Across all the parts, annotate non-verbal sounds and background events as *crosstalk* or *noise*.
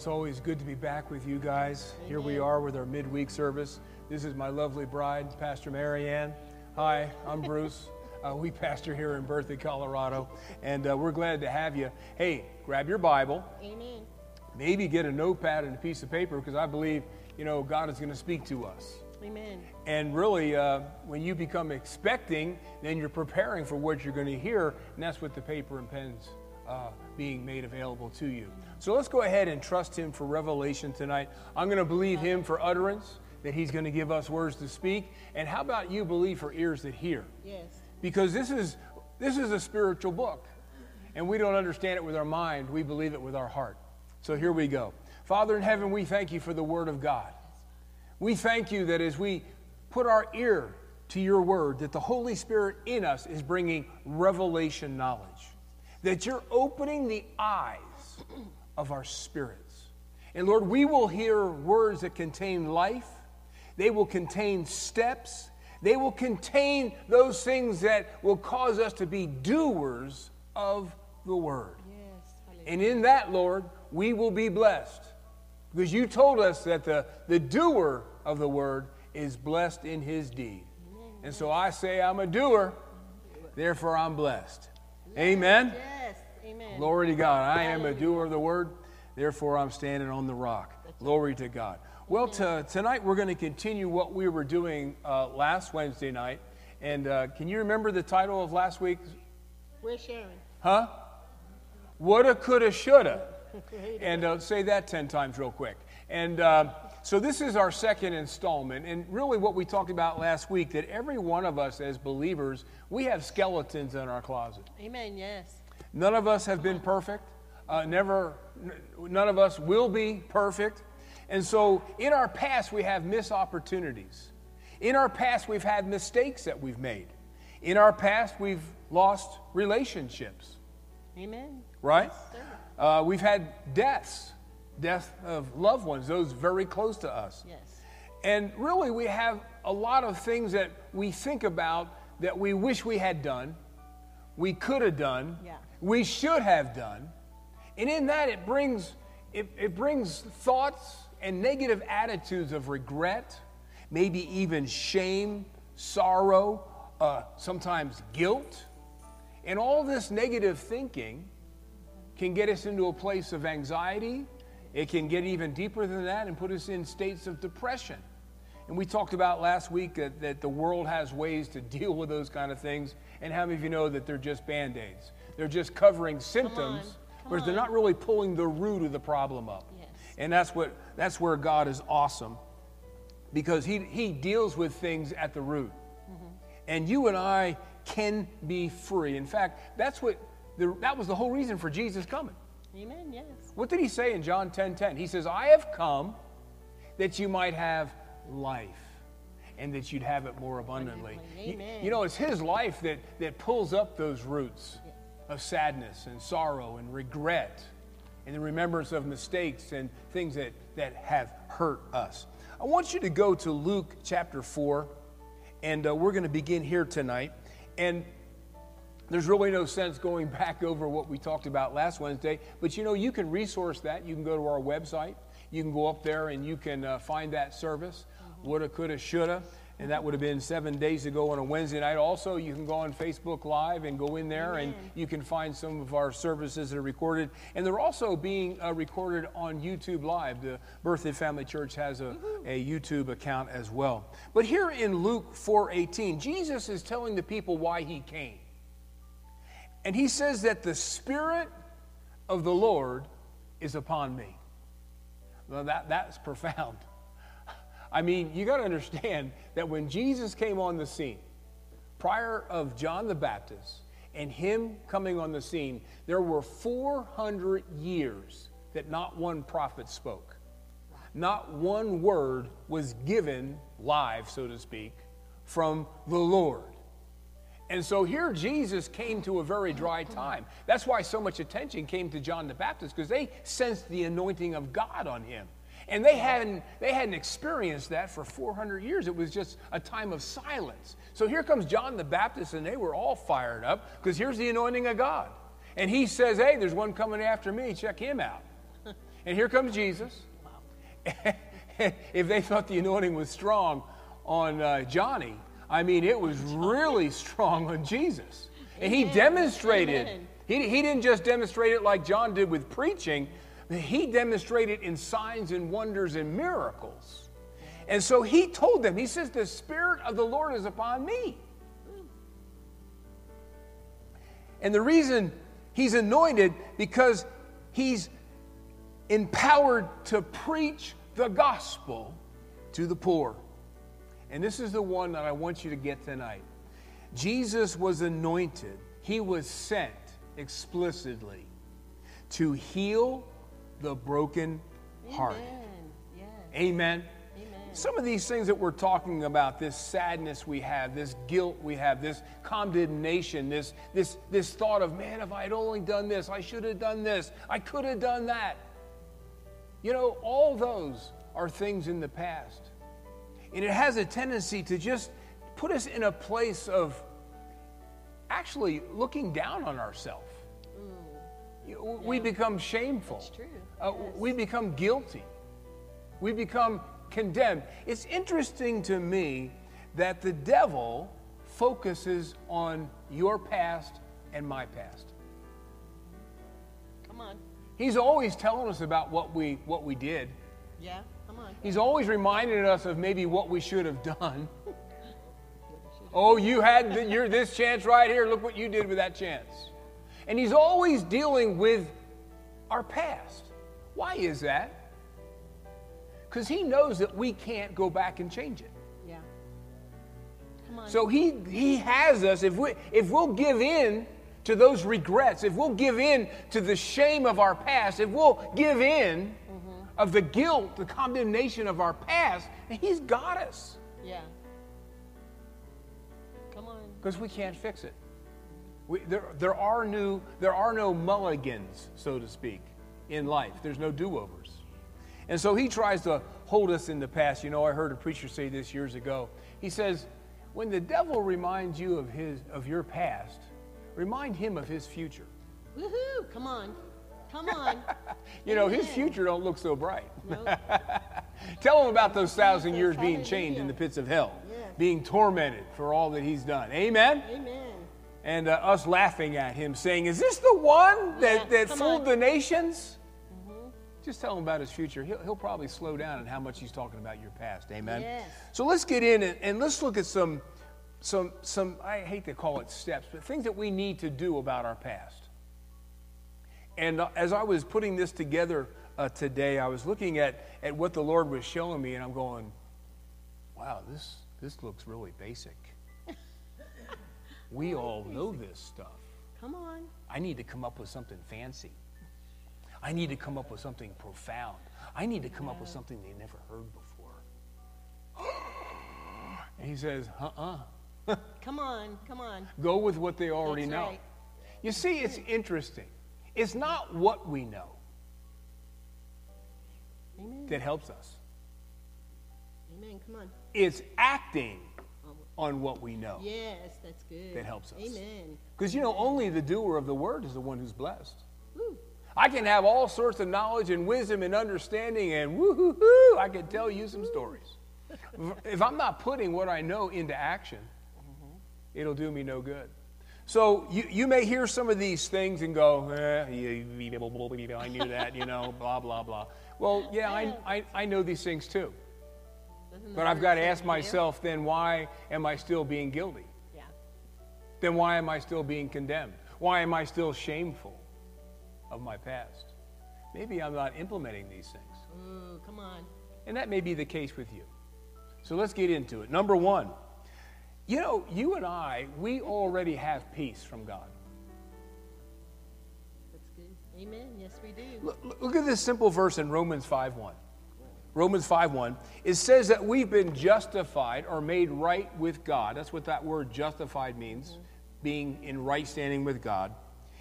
It's always good to be back with you guys. Here we are with our midweek service. This is my lovely bride, Pastor Marianne. Hi, I'm Bruce. *laughs* Uh, we pastor here in Berthoud, Colorado, and uh, we're glad to have you. Hey, grab your Bible. Amen. Maybe get a notepad and a piece of paper because I believe, you know, God is going to speak to us. Amen. And really, uh, when you become expecting, then you're preparing for what you're going to hear, and that's with the paper and pens uh, being made available to you. So let's go ahead and trust Him for revelation tonight. I'm going to believe Him for utterance, that He's going to give us words to speak. And how about you believe for ears that hear? Yes. Because this is this is a spiritual book, and we don't understand it with our mind. We believe it with our heart. So here we go. Father in heaven, we thank you for the Word of God. We thank you that as we put our ear to your word, that the Holy Spirit in us is bringing revelation knowledge, that you're opening the eyes of our spirits. And Lord, we will hear words that contain life, they will contain steps, they will contain those things that will cause us to be doers of the word. Yes. And in that, Lord, we will be blessed. Because you told us that the, the doer of the word is blessed in his deed. And so I say I'm a doer, therefore I'm blessed. Amen. Yes. Amen. Glory to God. I am a doer of the word, therefore I'm standing on the rock. Glory to God. Well, to, tonight we're going to continue what we were doing uh, last Wednesday night. And uh, can you remember the title of last week's? We're sharing. Huh? Woulda, coulda, shoulda. *laughs* And uh, say that 10 times real quick. And uh, so this is our second installment. And really, what we talked about last week that every one of us as believers, we have skeletons in our closet. Amen. Yes. None of us have been perfect. Uh, never, n- none of us will be perfect. And so, in our past, we have missed opportunities. In our past, we've had mistakes that we've made. In our past, we've lost relationships, Amen. right? Uh, we've had deaths, death of loved ones, those very close to us. Yes. And really, we have a lot of things that we think about that we wish we had done, we could have done, Yeah. We should have done. And in that, it brings, it, it brings thoughts and negative attitudes of regret, maybe even shame, sorrow, uh, sometimes guilt. And all this negative thinking can get us into a place of anxiety. It can get even deeper than that and put us in states of depression. And we talked about last week that, that the world has ways to *laughs* deal with those kind of things. And how many of you know that they're just band aids? They're just covering symptoms, Come but they're not really pulling the root of the problem up. Yes. And that's, what, that's where God is awesome because he, he deals with things at the root. Mm-hmm. And you and I can be free. In fact, that's what the, that was the whole reason for Jesus coming. Amen. Yes. What did he say in John 10 10? He says, I have come that you might have life and that you'd have it more abundantly. You- Amen. You, know, it's his life that, that pulls up those roots of sadness and sorrow and regret and the remembrance of mistakes and things that, that have hurt us. I want you to go to Luke chapter 4, and uh, we're going to begin here tonight. And there's really no sense going *laughs* back over what we talked about last Wednesday, but you know, you can resource that. You can go to our website. You can go up there and you can uh, find that service. Woulda, coulda, shoulda. And that would have been seven days ago on a Wednesday night. Also, you can go on Facebook Live and go in there and you can find some of our services that are recorded. And they're also being uh, recorded on YouTube Live. The Berthoud Family Church has a, a YouTube account as well. But here in Luke 4:18, Jesus is telling the people why he came. And he says that the Spirit of the Lord is upon me. Well, that, that's profound. I mean, you got to understand *laughs* that when Jesus came on the scene, prior of John the Baptist, and him coming on the scene, there were 400 years that not one prophet spoke. Not one word was given live, so to speak, from the Lord. And so here Jesus came to a very dry time. That's why so much attention came to John the Baptist, because they sensed the anointing of God on him. And they hadn't, they hadn't experienced that for 400 years. It was just a time of silence. So here comes John the Baptist, and they were all fired up because here's the anointing of God. And he says, Hey, there's one coming after me. Check him out. *laughs* and here comes Jesus. *laughs* if they thought the anointing was strong on uh, Johnny, I mean, it was really strong on Jesus. And he demonstrated, he, he didn't just demonstrate it like John did with preaching, he demonstrated in signs and wonders and miracles. And so he told them, he says, The Spirit of the Lord is upon me. And the reason he's anointed, because he's empowered to preach the gospel to the poor. And this is the one that I want you to get tonight. Jesus was anointed, he was sent explicitly to heal the broken heart. Yes. Amen. Amen. Some of these things that we're talking about, this sadness we have, this guilt we have, this condemnation, this, this, this thought of, man, if I had only done this, I should have done this, I could have done that. You know, all those are things in the past. And it has a tendency to just put us in a place of actually looking down on ourselves. Mm. We become shameful. That's true. Uh, We become guilty. We become condemned. It's interesting to me that the devil focuses on your past and my past. Come on. He's always telling us about what we, what we did. Yeah. Come on. He's always reminding us of maybe what we should have done. *laughs* Oh, you had th- your, this chance right here. Look what you did with that chance. And he's always dealing with our past. Why is that? Because he knows that we can't go back and change it. Yeah. Come on. So he, he has us, if, we, if we'll give in to those regrets, if we'll give in to the shame of our past, if we'll give in mm-hmm. of the guilt, the condemnation of our past, he's got us yeah. Come on. because we can't fix it. We, there, there, are new, there are no mulligans, so to speak, in life. There's no do overs. And so he tries to hold us in the past. You know, I heard a preacher say this years ago. He says, when the devil reminds you of, his, of your past, remind him of his future. Woohoo! Come on. Come on. *laughs* You know, his future don't look so bright. no. *laughs* Tell him about those thousand years being chained in the pits of hell, Yes. being tormented for all that he's done. Amen? Amen. And uh, us laughing at him, saying, Is this the one that, Yeah, that fooled on. the nations? Just tell him about his future. He'll, he'll probably slow down in how much he's talking about your past. Amen? Yes. So let's get in and, and let's look at some, some, some, I hate to call it steps, but things that we need to do about our past. And uh, as I was putting this together uh, today, I was looking at, at what the Lord was showing me, and I'm going, wow, this, this looks really basic. *laughs* we all know this stuff. Come on. I need to come up with something fancy. I need to come up with something profound. I need to come up with something they never heard before. and *gasps* he says, uh uh *laughs* Come on. Come on. Go with what they already That's know. right. You see, it's interesting. It's not what we know Amen. that helps us, Amen. Come on. it's acting on what we know. Yes, that's good. That helps us. Amen. Because, you know, only the doer of the word is the one who's blessed. Woo. I can have all sorts of knowledge and wisdom and understanding, and woo-hoo-hoo, I can tell you some stories. if I'm not putting what I know into action, it'll do me no good. So you, you may hear some of these things and go, eh, I knew that, you know, blah, blah, blah. Well, yeah, I, I, I know these things too. But I've got to ask myself, then why am I still being guilty? Yeah. Then why am I still being condemned? Why am I still shameful of my past? Maybe I'm not implementing these things. Ooh, come on. And that may be the case with you. So let's get into it. Number one, you know, you and I, we already have peace from God. That's good. Amen. Yes, we do. Look, look at this simple verse in Romans 5:1. Romans 5:1. It says that we've been justified or made right with God. That's what that word justified means, being in right standing with God.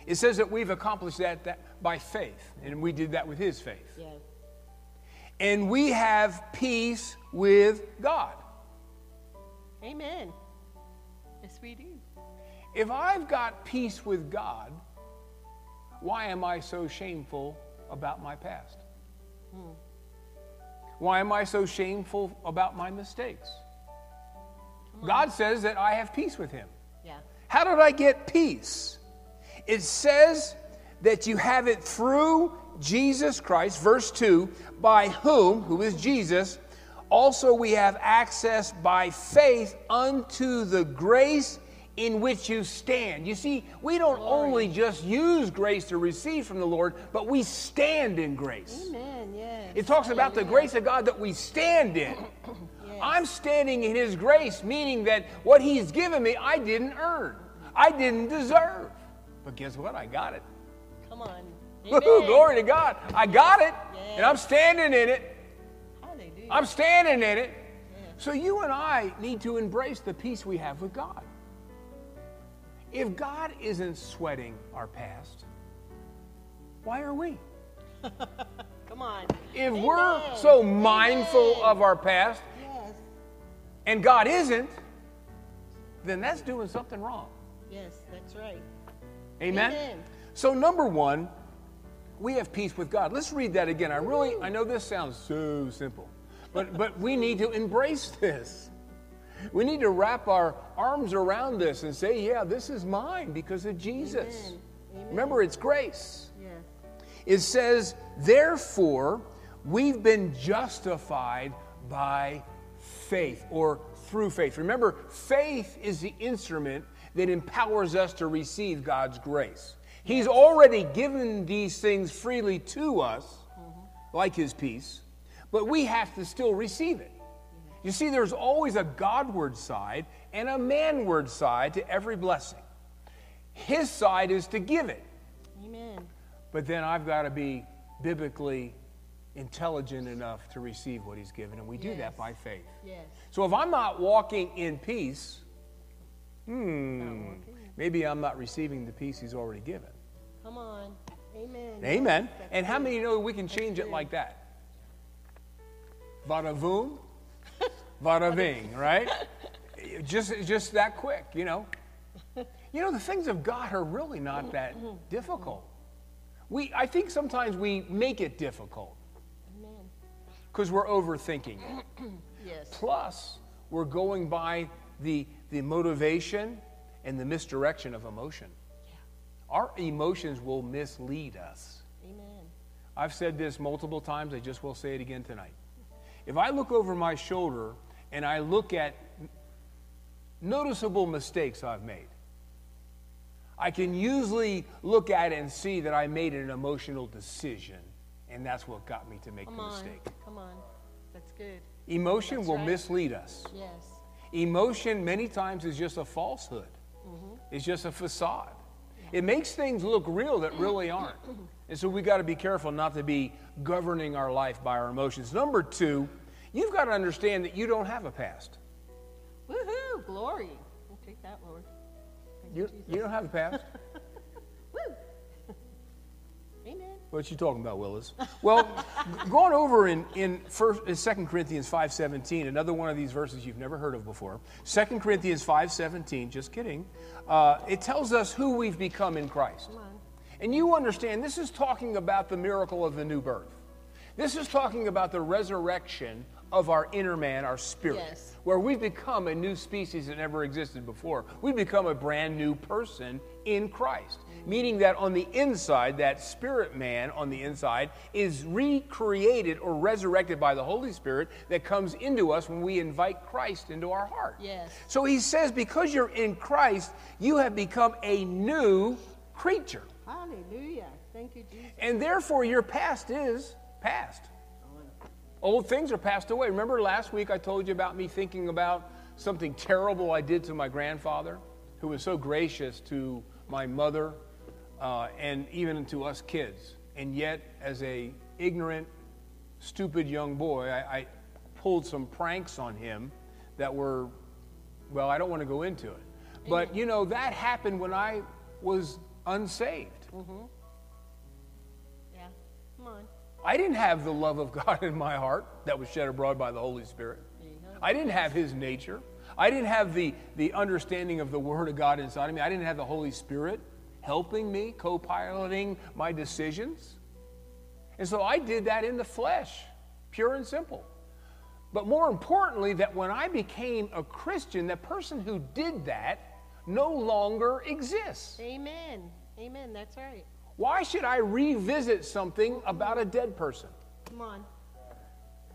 It says that we've accomplished that, that by faith, and we did that with his faith. Yeah. And we have peace with God. Amen. Yes, we do. If I've got peace with God, why am I so shameful about my past? Hmm. Why am I so shameful about my mistakes? God says that I have peace with Him. Yeah. How did I get peace? It says that you have it through Jesus Christ, verse 2, by whom, who is Jesus, also we have access by faith unto the grace in which you stand. You see, we don't only just use grace to receive from the Lord, but we stand in grace. Amen. Yes. It talks about the grace of God that we stand in. *clears throat* Yes. I'm standing in His grace, meaning that what He's given me, I didn't earn, I didn't deserve. But guess what? I got it. Come on. *laughs* Woohoo, glory to God. I got it, and I'm standing in it. Hallelujah. I'm standing in it. Yes. So you and I need to embrace the peace we have with God. If God isn't sweating our past, why are we? *laughs* Come on. If Amen. we're so mindful Amen. of our past Yes. and God isn't, then that's doing something wrong. Yes, that's right. Amen? Amen. So, number one, we have peace with God. Let's read that again. I really, I know this sounds so simple, but, but we need to embrace this. We need to wrap our arms around this and say, yeah, this is mine because of Jesus. Amen. Amen. Remember, it's grace. Yes. It says, therefore, we've been justified by faith or through faith. Remember, faith is the instrument that empowers us to receive God's grace. He's already given these things freely to us, like His peace, but we have to still receive it. You see, there's always a Godward side and a manward side to every blessing. His side is to give it. Amen. But then I've got to be biblically intelligent enough to receive what he's given, and we do that by faith. Yes. So if I'm not walking in peace, hmm, maybe I'm not receiving the peace he's already given. Come on. Amen. Amen. And how many know we can change it like that? *laughs* Vada voom, vada ving, *laughs* right? Just, just that quick, you know. You know, the things of God are really not that difficult. We, I think sometimes we make it difficult Amen. because we're overthinking it. *clears throat* Yes. Plus, we're going by the, the motivation and the misdirection of emotion. Yeah. Our emotions will mislead us. Amen. I've said this multiple times, I just will say it again tonight. If I look over my shoulder and I look at noticeable mistakes I've made, I can usually look at it and see that I made an emotional decision, and that's what got me to make Come the on. mistake. Come on. That's good. Emotion That's will right. mislead us. Yes. Emotion, many times, is just a falsehood, mm-hmm. it's just a facade. It makes things look real that really aren't. Mm-hmm. And so we got to be careful not to be governing our life by our emotions. Number two, you've got to understand that you don't have a past. Woohoo! Glory. We'll take that, Lord. Thank you, You, you don't have a past? *laughs* What are you talking about, Willis? Well, *laughs* going over in, in, first, in 2 Corinthians 5.17, another one of these verses you've never heard of before. 2 Corinthians 5.17, just kidding. Uh, it tells us who we've become in Christ. And you understand, this is talking about the miracle of the new birth. This is talking about the resurrection of our inner man, our spirit, Yes. where we've become a new species that never existed before. We've become a brand new person in Christ, meaning that on the inside, that spirit man on the inside is recreated or resurrected by the Holy Spirit that comes into us when we invite Christ into our heart. Yes. So he says, because you're in Christ, you have become a new creature. Hallelujah. Thank you, Jesus. And therefore, your past is past. Old things are passed away. Remember last week I told you about me thinking about something terrible I did to my grandfather, who was so gracious to my mother uh, and even to us kids. And yet, as a ignorant, stupid young boy, I, I pulled some pranks on him that were, well, I don't want to go into it. But you know, that happened when I was unsaved. Yeah. Come on. I didn't have the love of *laughs* God in my heart that was shed abroad by the Holy Spirit. There you go. I didn't have His nature. I didn't have the, the understanding of the Word of God inside of me. I didn't have the Holy Spirit helping me, co piloting my decisions. And so I did that in the flesh, pure and simple. But more importantly, that when I became a Christian, the person who did that no longer exists. Amen. Amen. That's right. Why should I revisit something about a dead person? Come on.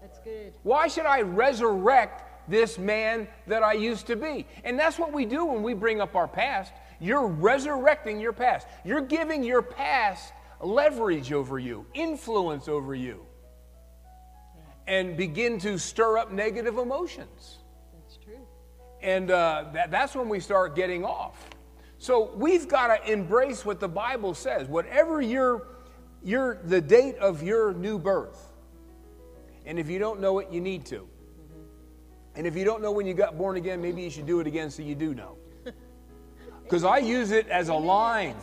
That's good. Why should I resurrect this man that I used to be? And that's what we do when we bring up our past. You're resurrecting your past, you're giving your past leverage over you, influence over you, and begin to stir up negative emotions. That's true. And uh, that, that's when we start getting off. So we've got to embrace what the Bible says. Whatever your, your, the date of your new birth, and if you don't know it, you need to. And if you don't know when you got born again, maybe you should do it again so you do know. Because I use it as a line.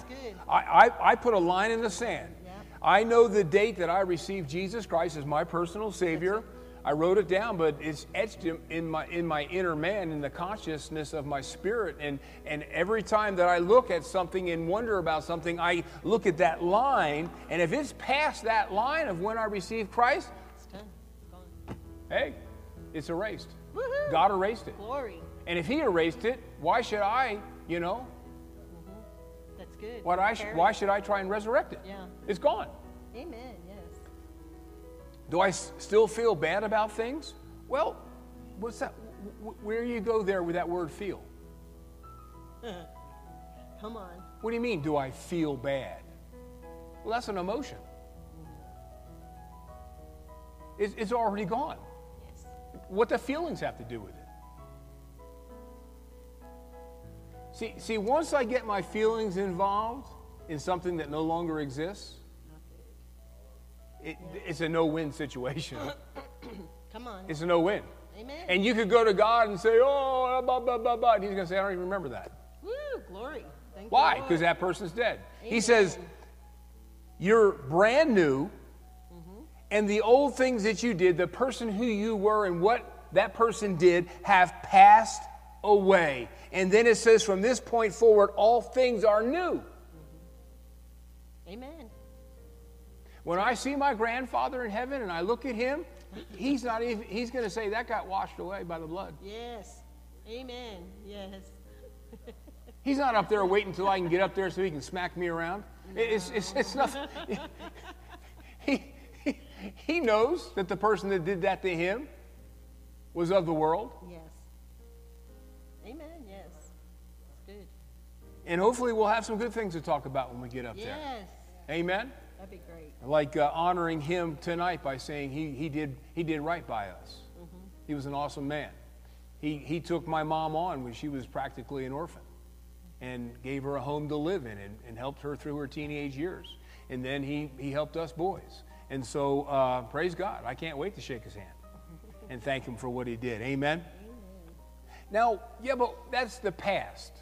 I, I, I put a line in the sand. I know the date that I received Jesus Christ as my personal Savior. I wrote it down, but it's etched in, in my in my inner man, in the consciousness of my spirit. And and every time that I look at something and wonder about something, I look at that line. And if it's past that line of when I received Christ, It's done. It's gone. hey, it's erased. Woohoo. God erased it. Glory. And if He erased it, why should I? You know, good. what I sh- why should I try and resurrect it? Yeah. It's gone. Amen. Yes. Do I s- still feel bad about things? Well, what's that? wh- Where you go there with that word feel? *laughs* Come on. What do you mean, do I feel bad? Well, that's an emotion. It's, it's already gone. Yes. What the feelings have to do with it? See, see, once I get my feelings involved in something that no longer exists, it, it's a no-win situation. *coughs* Come on. It's a no-win. Amen. And you could go to God and say, "Oh, blah blah blah blah," and He's going to say, "I don't even remember that." Woo. Glory. Thank Why? Because that person's dead. He says, You're brand new, Mm-hmm. and the old things that you did, the person who you were and what that person did, have passed away. And then it says, From this point forward, all things are new. Amen. When I see my grandfather in heaven and I look at him, he's not even, he's going to say, That got washed away by the blood. Yes. Amen. Yes. *laughs* He's not up there waiting until I can get up there so he can smack me around. It's, it's, it's nothing. *laughs* he, he, he knows that the person that did that to him was of the world. Yes. And hopefully we'll have some good things to talk about when we get up there. Yes. Amen? That'd be great. Like uh, honoring him tonight by saying he, he, did, he did right by us. He was an awesome man. He, he took my mom on when she was practically an orphan and gave her a home to live in and, and helped her through her teenage years. And then he, he helped us boys. And so, uh, praise God. I can't wait to shake his hand and thank him for what he did. Amen? Now, yeah, but that's the past.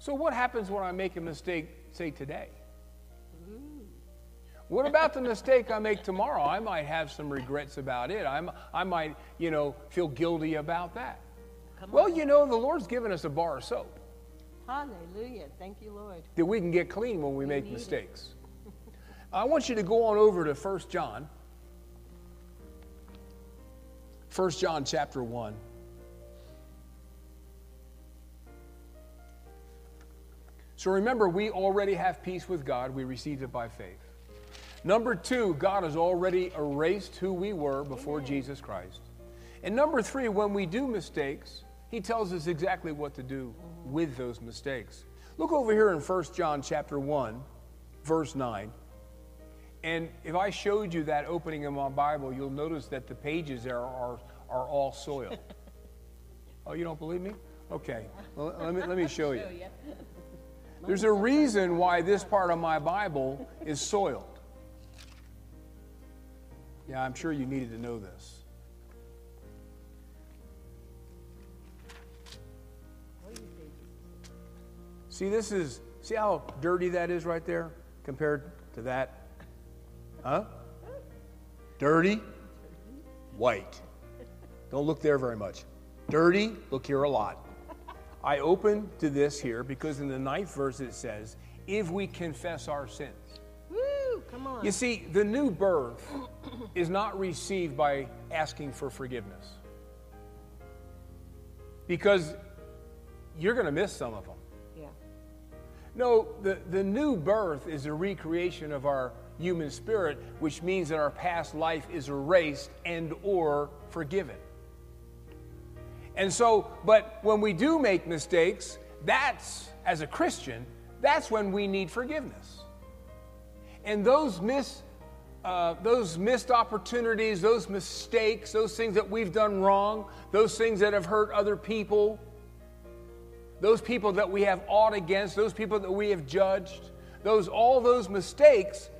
So, what happens when I make a mistake, say today? Mm-hmm. What about the mistake I make tomorrow? I might have some regrets about it. I'm, I might, you know, feel guilty about that. Well, you know, the Lord's given us a bar of soap Hallelujah. Thank you, Lord. that we can get clean when we make mistakes. *laughs* I want you to go on over to 1 John. 1 John chapter 1. So remember, we already have peace with God. We received it by faith. Number two, God has already erased who we were before Jesus Christ. And number three, when we do mistakes, He tells us exactly what to do with those mistakes. Look over here in 1 John chapter 1, verse 9. And if I showed you that opening in my Bible, you'll notice that the pages there are, are all soil. *laughs* oh, you don't believe me? Okay. Well, let, me, let me *laughs* show you. There's a reason why this part of my Bible is soiled. Yeah, I'm sure you needed to know this. See, this is, see how dirty that is right there compared to that? Huh? Dirty, white. Don't look there very much. Dirty, look here a lot. I open to this here because in the ninth verse it says, if we confess our sins. Woo, come on. You see, the new birth is not received by asking for forgiveness. Because you're going to miss some of them. Yeah. No, the, the new birth is a recreation of our human spirit, which means that our past life is erased and or forgiven. And so, but when we do make mistakes, that's, as a Christian, that's when we need forgiveness. And those miss, uh, those missed opportunities, those mistakes, those things that we've done wrong, those things that have hurt other people, those people that we have ought against, those people that we have judged, those all those mistakes,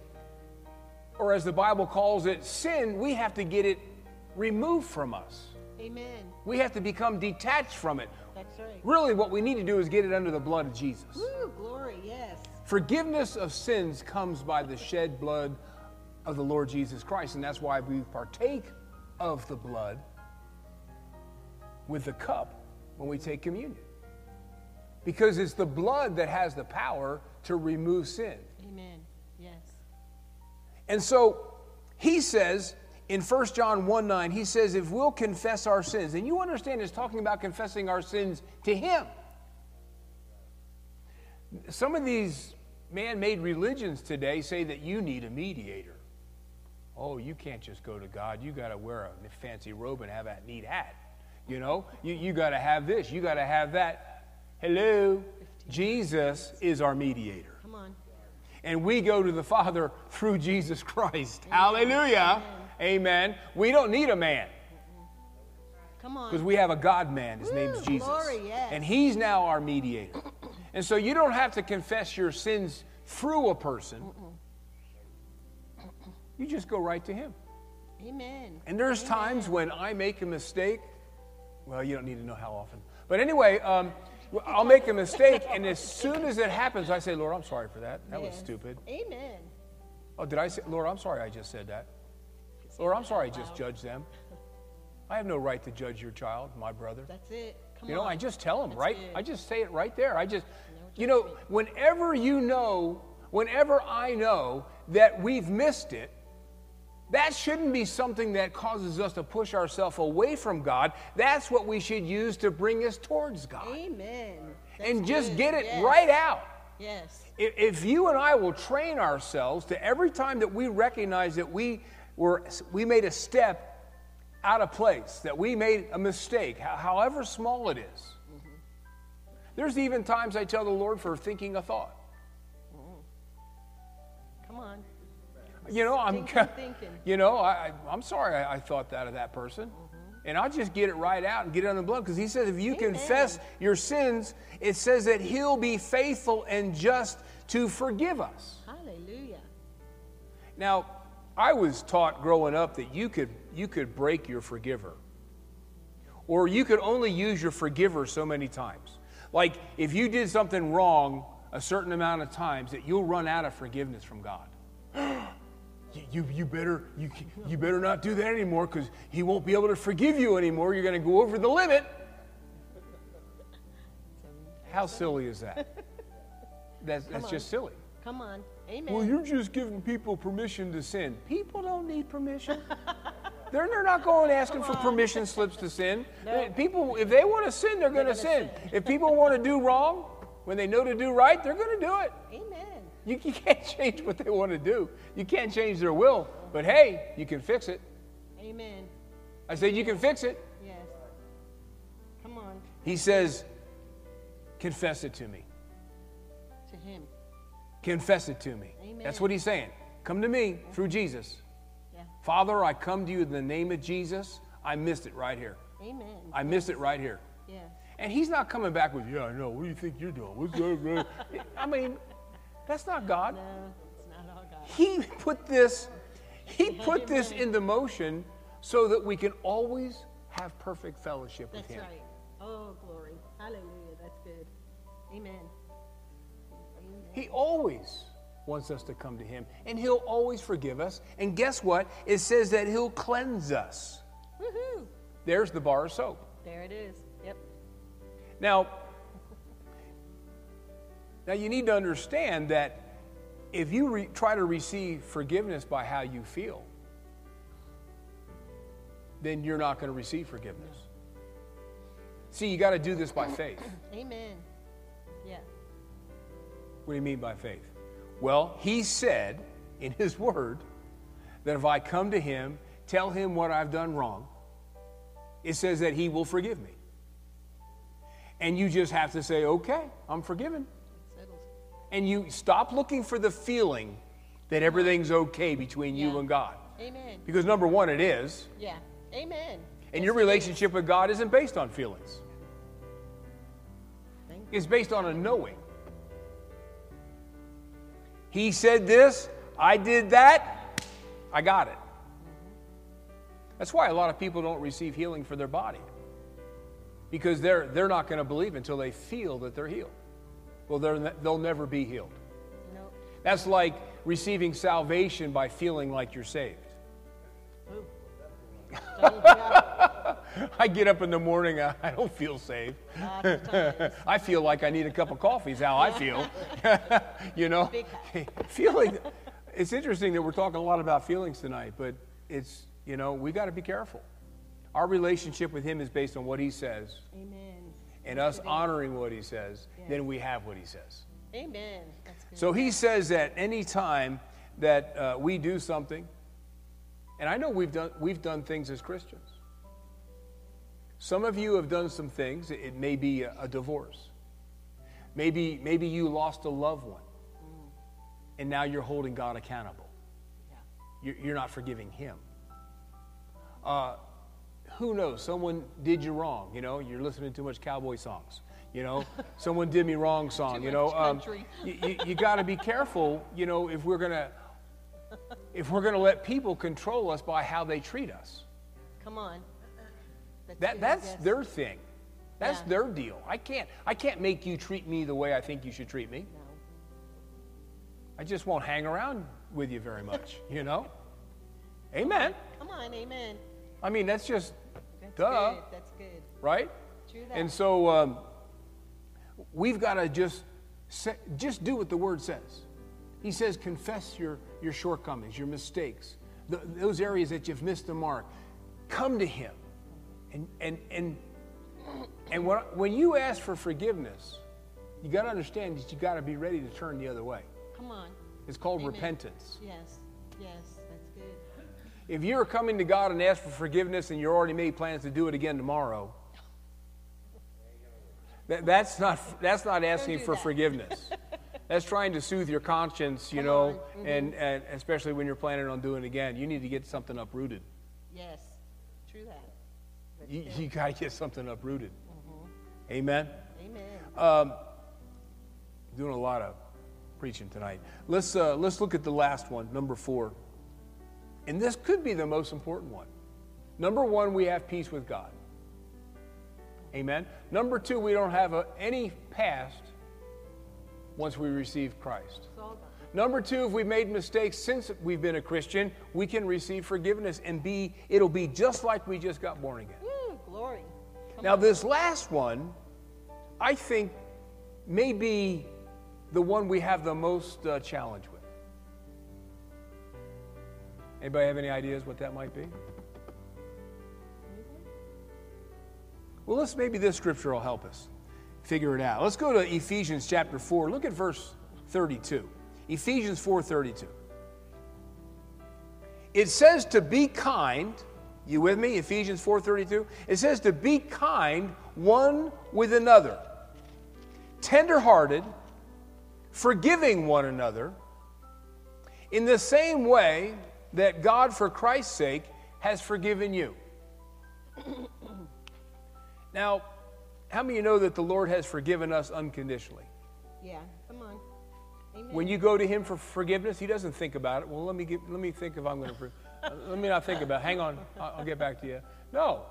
or as the Bible calls it, sin, we have to get it removed from us. Amen. We have to become detached from it. That's right. Really, what we need to do is get it under the blood of Jesus. Woo, glory, yes. Forgiveness of sins comes by the shed blood of the Lord Jesus Christ, and that's why we partake of the blood with the cup when we take communion. Because it's the blood that has the power to remove sin. Amen. Yes. And so he says in 1 John 1 9, he says, if we'll confess our sins, and you understand it's talking about confessing our sins to him. Some of these man made religions today say that you need a mediator. Oh, you can't just go to God. You got to wear a fancy robe and have that neat hat. You know, you, you got to have this, you got to have that. Hello, Jesus is our mediator. Come on. And we go to the Father through Jesus Christ. Hallelujah. Amen. We don't need a man Come on. because we have a God man. His name's Woo, Jesus. glory, yes. And he's now our mediator. *clears throat* and so you don't have to confess your sins through a person, you just go right to him. Amen. And there's times when I make a mistake. Well, you don't need to know how often. But anyway, um, I'll make a mistake, and as soon as it happens, I say, Lord, I'm sorry for that. That was stupid. Amen. Oh, did I say, Lord, I'm sorry I just said that. Lord, I'm sorry I just judged them. I have no right to judge your child, my brother. That's it. Come You know, on. I just tell them, That's right? it. I just say it right there. I just, you know, whenever you know, whenever I know that we've missed it, that shouldn't be something that causes us to push ourselves away from God. That's what we should use to bring us towards God. Amen. That's and just good. get it Yes. right out. Yes. If, if you and I will train ourselves to every time that we recognize that we were we made a step out of place, that we made a mistake, however small it is. Mm-hmm. There's even times I tell the Lord for thinking a thought. Mm-hmm. Come on. You know, I'm Thinking, *laughs* thinking. you know, I, I'm sorry I, I thought that of that person. Mm-hmm. And I'll just get it right out and get it on the blood because he says if you Amen. confess your sins, it says that he'll be faithful and just to forgive us. Hallelujah. Now, I was taught growing up that you could you could break your forgiver. Or you could only use your forgiver so many times. Like if you did something wrong a certain amount of times that you'll run out of forgiveness from God. *gasps* You, you, you better you, you better not do that anymore because he won't be able to forgive you anymore. You're going to go over the limit. How silly is that? *laughs* That's, that's just silly. Come on. Amen. Well, you're just giving people permission to sin. People don't need permission. *laughs* they're, they're not going asking for permission slips to sin. No. People, if they want to sin, they're going to sin. If people want to do wrong, when they know to do right, they're going to do it. Amen. You, you can't change what they want to do. You can't change their will. But hey, you can fix it. Amen. I said, you can fix it. Yes. Come on. He says, confess it to me. Confess it to me. Amen. That's what he's saying. Come to me through Jesus. Yeah. Father, I come to you in the name of Jesus. I missed it right here. Amen. I missed it right here. Yes. And he's not coming back with, yeah, I know. What do you think you're doing? What's that? *laughs* I mean, that's not God. No, it's not all God. He put this, he *laughs* put this into motion so that we can always have perfect fellowship with him. That's right. Oh, glory. Hallelujah. That's good. Amen. He always wants us to come to him, and he'll always forgive us. And guess what? It says that he'll cleanse us. Woohoo! There's the bar of soap. There it is. Yep. Now, now you need to understand that if you re- try to receive forgiveness by how you feel, then you're not going to receive forgiveness. See, you got to do this by faith. Amen. Yeah. What do you mean by faith? Well, he said in his word that if I come to him, tell him what I've done wrong, it says that he will forgive me. And you just have to say, okay, I'm forgiven. And you stop looking for the feeling that everything's okay between you and God. Amen. Because number one, it is. Yeah. Amen. And your relationship with God isn't based on feelings, it's based on a knowing. He said this, I did that, I got it. That's why a lot of people don't receive healing for their body. Because they're, they're not going to believe until they feel that they're healed. Well, they're, they'll never be healed. No. That's like receiving salvation by feeling like you're saved. Ooh. Don't yeah. I get up in the morning, I I don't feel saved. Lots of times. *laughs* I feel like I need a cup of coffee, is how I feel. *laughs* *laughs* you know? Feeling, it's interesting that we're talking a lot about feelings tonight, but it's, you know, we got to be careful. Our relationship with Him is based on what He says, Amen. and us honoring what He says, then we have what He says. Amen. So He says that any time that uh, we do something, and I know we've done, we've done things as Christians. Some of you have done some things. It may be a, a divorce. Maybe, maybe you lost a loved one, and now you're holding God accountable. yeah. You're, you're not forgiving Him. Uh, who knows? Someone did you wrong. You know, you're listening to too much cowboy songs. You know, *laughs* someone did me wrong song. You know, um, you, you, you got to be careful. You know, if we're gonna *laughs* if we're gonna let people control us by how they treat us. Come on. That's That that's their thing. That's Yeah. their deal. I can't I can't make you treat me the way I think you should treat me. No. I just won't hang around with you very much. *laughs* You know. Amen. Come on. Amen. I mean, that's just That's Duh. good. That's good. right. True that. And so um, we've got to just say, just do what the word says. He says, confess your, your shortcomings, your mistakes, th those areas that you've missed the mark. Come to Him. And, and, and, and when, when you ask for forgiveness, you got to understand that you got to be ready to turn the other way. Come on. It's called Amen. repentance. Yes. Yes. That's good. If you're coming to God and ask for forgiveness and you're already made plans to do it again tomorrow, that, that's, not, that's not asking do for that. forgiveness. *laughs* that's trying to soothe your conscience, you Come know. Mm-hmm. and, and especially when you're planning on doing it again. You need to get something uprooted. Yes. True that. That's You, you got to get something uprooted. Mm-hmm. Amen? Amen. Um, doing a lot of preaching tonight. Let's, uh, let's look at the last one, number four. And this could be the most important one. Number one, we have peace with God. Amen. Number two, we don't have a, any past once we receive Christ. It's all done. Number two, if we've made mistakes since we've been a Christian, we can receive forgiveness and be, it'll be just like we just got born again. Now, this last one, I think, may be the one we have the most uh, challenge with. Anybody have any ideas what that might be? Well, let's maybe this scripture will help us figure it out. Let's go to Ephesians chapter 4. Look at verse 32. Ephesians 4:32. It says to be kind. You with me? Ephesians 4:32. It says to be kind one with another, tenderhearted, forgiving one another, in the same way that God, for Christ's sake, has forgiven you. *clears throat* now, how many of you know that the Lord has forgiven us unconditionally? Yeah. Come on. Amen. When you go to Him for forgiveness, He doesn't think about it. Well, let me get, let me think if I'm going to. Let me not think about. It. Hang on, I'll, I'll get back to you. No,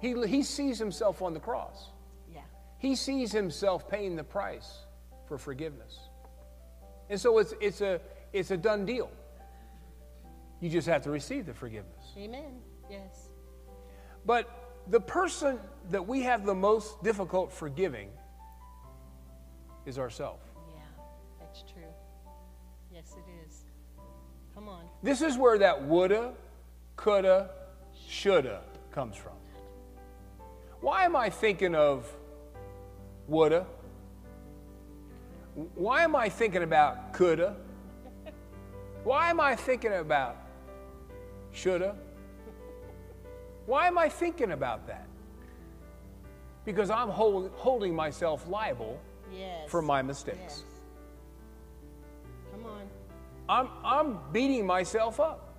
He He sees Himself on the cross. yeah. He sees Himself paying the price for forgiveness, and so it's it's a it's a done deal. You just have to receive the forgiveness. Amen. Yes. But the person that we have the most difficult forgiving is ourselves. This is where that woulda, coulda, shoulda comes from. Why am I thinking of woulda? Why am I thinking about coulda? Why am I thinking about shoulda? Why am I thinking about that? Because I'm hold, holding myself liable Yes. for my mistakes. Yes. Come on. I'm, I'm beating myself up.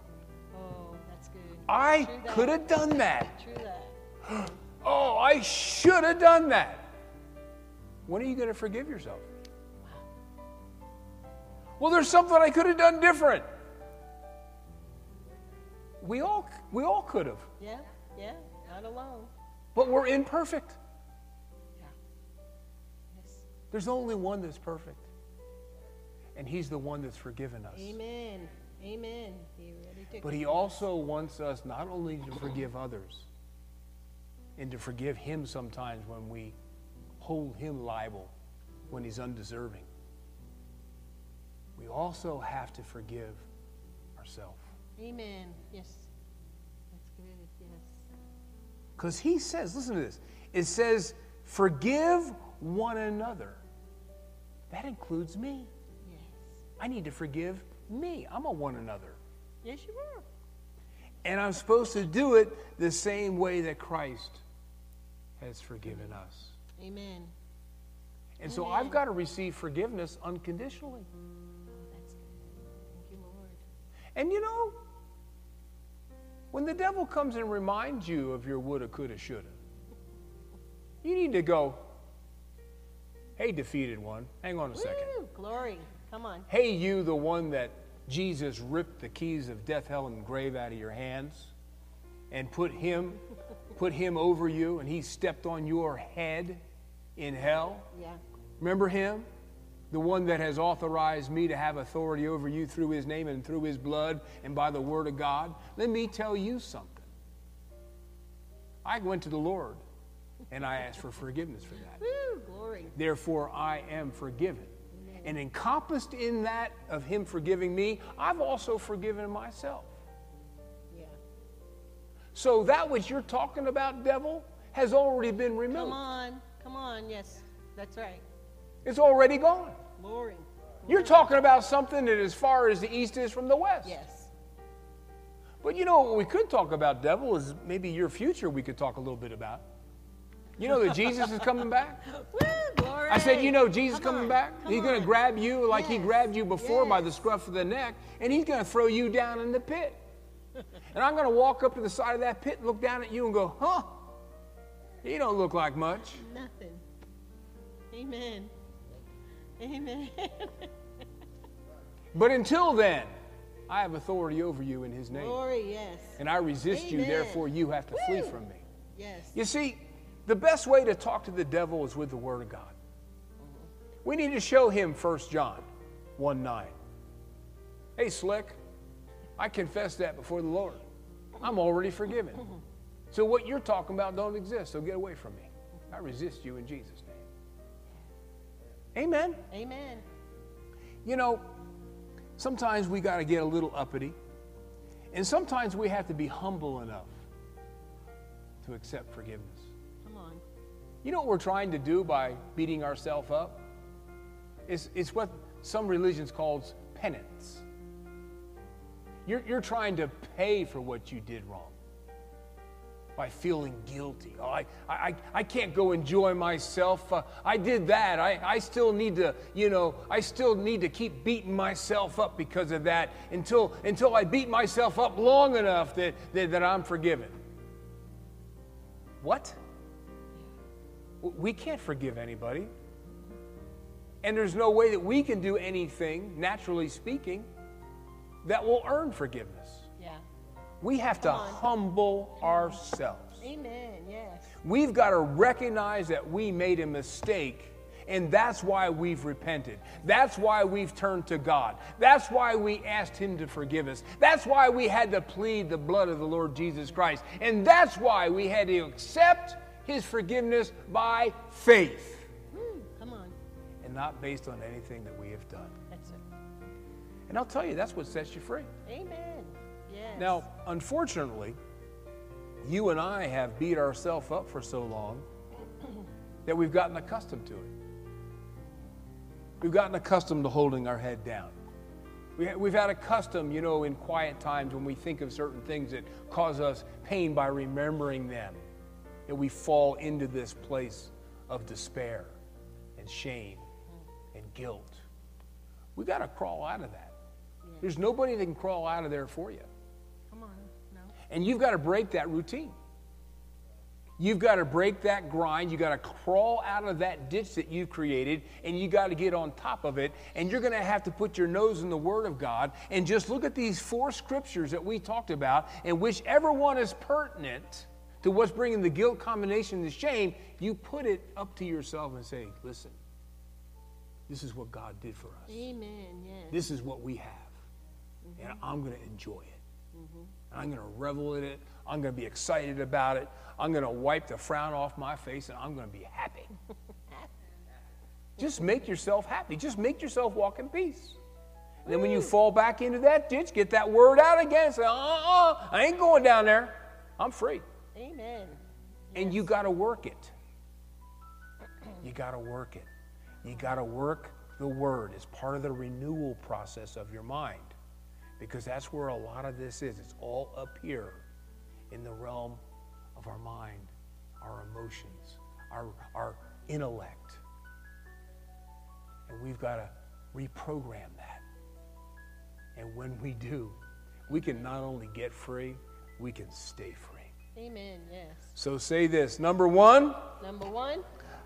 Oh, that's good. I could have done that. True that. *gasps* Oh, I should have done that. When are you going to forgive yourself? Well, there's something I could have done different. We all, we all could have, Yeah. Yeah. Not alone. but we're imperfect. Yeah. Yes. There's only one that's perfect, and He's the one that's forgiven us. Amen. Amen. He really But He also wants us not only to forgive others, and to forgive Him sometimes when we hold Him liable when He's undeserving. We also have to forgive ourselves. Amen. Yes. That's good. Yes. Because He says, listen to this, it says, forgive one another. That includes me. I need to forgive me. I'm a one another. Yes, you are. And I'm supposed to do it the same way that Christ has forgiven us. Amen. And so I've got to receive forgiveness unconditionally. Oh, that's good. Thank you, Lord. And you know, when the devil comes and reminds you of your woulda, coulda, shoulda, you need to go, hey, defeated one, hang on a second. Glory. Come on. Hey, you, the one that Jesus ripped the keys of death, hell, and grave out of your hands and put him, *laughs* put him over you, and he stepped on your head in hell. Yeah. Remember him? The one that has authorized me to have authority over you through his name and through his blood and by the word of God. Let me tell you something. I went to the Lord and I asked for forgiveness for that. Woo, glory. Therefore, I am forgiven. And encompassed in that of him forgiving me, I've also forgiven myself. Yeah. So that which you're talking about, devil, has already been removed. Come on. Come on. Yes. That's right. It's already gone. Glory. You're talking about something that as far as the east is from the west. Yes. But you know what we could talk about, devil, is maybe your future we could talk a little bit about. You know that Jesus is coming back? *laughs* Woo, glory. I said, you know Jesus Come coming on, back? come He's going to grab you like he grabbed you before by the scruff of the neck, and he's going to throw you down in the pit. and I'm going to walk up to the side of that pit, and look down at you, and go, huh? You don't look like much. Nothing. Amen. Amen. *laughs* But until then, I have authority over you in his name. glory. Yes. And I resist you, therefore you have to flee from me. Yes. You see, the best way to talk to the devil is with the Word of God. We need to show him 1 John 1 9. Hey, Slick, I confess that before the Lord. I'm already forgiven. So what you're talking about don't exist, so get away from me. I resist you in Jesus' name. Amen. Amen. You know, sometimes we got to get a little uppity, and sometimes we have to be humble enough to accept forgiveness. You know what we're trying to do by beating ourselves up? It's, it's what some religions calls penance. You're, you're trying to pay for what you did wrong by feeling guilty. Oh, I, I, I can't go enjoy myself. Uh, I did that. I, I still need to, you know, I still need to keep beating myself up because of that until, until I beat myself up long enough that, that, that I'm forgiven. What? We can't forgive anybody. And there's no way that we can do anything, naturally speaking, that will earn forgiveness. Yeah. We have to on. humble ourselves. Amen. Yes. We've got to recognize that we made a mistake, and that's why we've repented. That's why we've turned to God. That's why we asked Him to forgive us. That's why we had to plead the blood of the Lord Jesus Christ. And that's why we had to accept His forgiveness by faith Woo. Come on. and not based on anything that we have done. That's it. And I'll tell you, that's what sets you free. Amen. Yes. Now, unfortunately, you and I have beat ourselves up for so long *clears throat* that we've gotten accustomed to it. We've gotten accustomed to holding our head down. We, we've had a custom, you know, in quiet times when we think of certain things that cause us pain by remembering them, that we fall into this place of despair and shame and guilt. We got to crawl out of that. There's nobody that can crawl out of there for you. Come on. No. And you've got to break that routine. You've got to break that grind. You've got to crawl out of that ditch that you've created, and you got to get on top of it. And you're going to have to put your nose in the Word of God and just look at these four scriptures that we talked about, and whichever one is pertinent to what's bringing the guilt, combination, the shame, you put it up to yourself and say, listen, this is what God did for us. Amen. Yes. This is what we have. And I'm going to enjoy it. And I'm going to revel in it. I'm going to be excited about it. I'm going to wipe the frown off my face and I'm going to be happy. *laughs* Just make yourself happy. Just make yourself walk in peace. And then when you fall back into that ditch, get that word out again. Say, uh uh, I ain't going down there. I'm free. Amen. And you got to work it. You got to work it. You got to work the word as part of the renewal process of your mind because that's where a lot of this is. It's all up here in the realm of our mind, our emotions, our, our intellect. And we've got to reprogram that. And when we do, we can not only get free, we can stay free. Amen. Yes. So say this number one, Number one,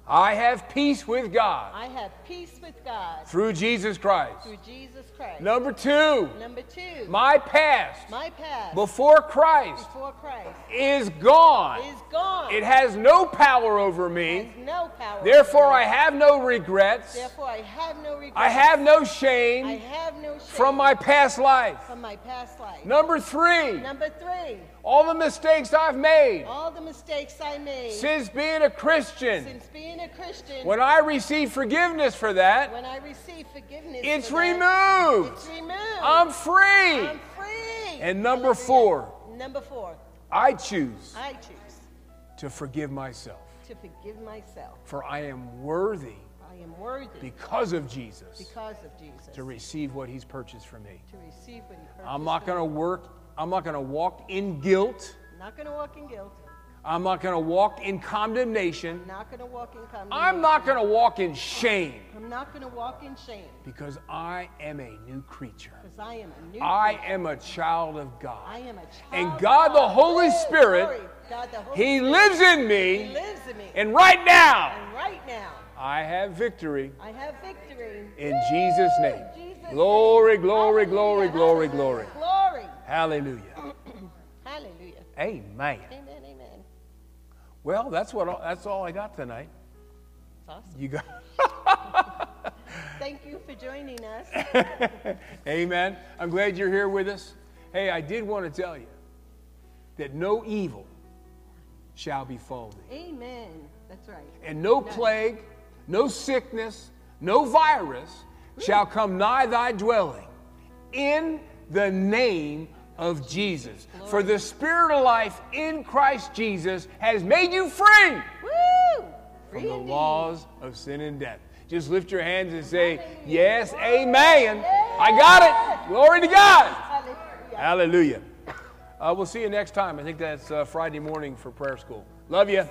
I have peace with God I have peace with God through Jesus Christ. through Jesus Christ. Number two, Number two, my past my past before Christ before Christ is gone. is gone. It has no power over me. has no power. Therefore, I have no regrets. Therefore, I have no regrets. I have no shame. I have no shame from my past life. from my past life. Number three, Number three, all the mistakes I've made all the mistakes I made since being a Christian. since being a Christian. When I receive forgiveness for that, when I receive forgiveness, it's for that, removed. It's removed. I'm free. I'm free. And number four. Number four, I choose I choose to forgive myself, to forgive myself. for I am worthy I am worthy because of Jesus because of Jesus to receive what he's purchased for me. to receive what He purchased. I'm not going to work, I'm not going to walk in guilt. I'm not going to walk in guilt. I'm not going to walk in condemnation. I'm not going to walk in condemnation. I'm not going to walk in shame I'm not going to walk in shame because I am a new creature. because I am a new. I creature. am a child of God. I am a child. And of God the Holy Woo! Spirit. God the Holy He Spirit. lives in me, He lives in me. And right now, and right now, I have victory I have victory. in Jesus' name. Jesus' Glory, name. glory, glory, glory, glory. Hallelujah. *clears throat* Hallelujah. Amen. Amen. Amen. Well, that's what that's all I got tonight. Awesome. You got *laughs* Thank you for joining us. *laughs* Amen. I'm glad you're here with us. Hey, I did want to tell you that no evil shall befall thee. Amen. That's right. And no plague, no sickness, no virus shall come nigh thy dwelling in the name of Jesus. For the spirit of life in Christ Jesus has made you free Woo! from Free the indeed. laws of sin and death. Just lift your hands and say, Yes, amen. I got it. Glory to God. Hallelujah. Hallelujah. Uh, we'll see you next time. I think that's uh, Friday morning for prayer school. Love you.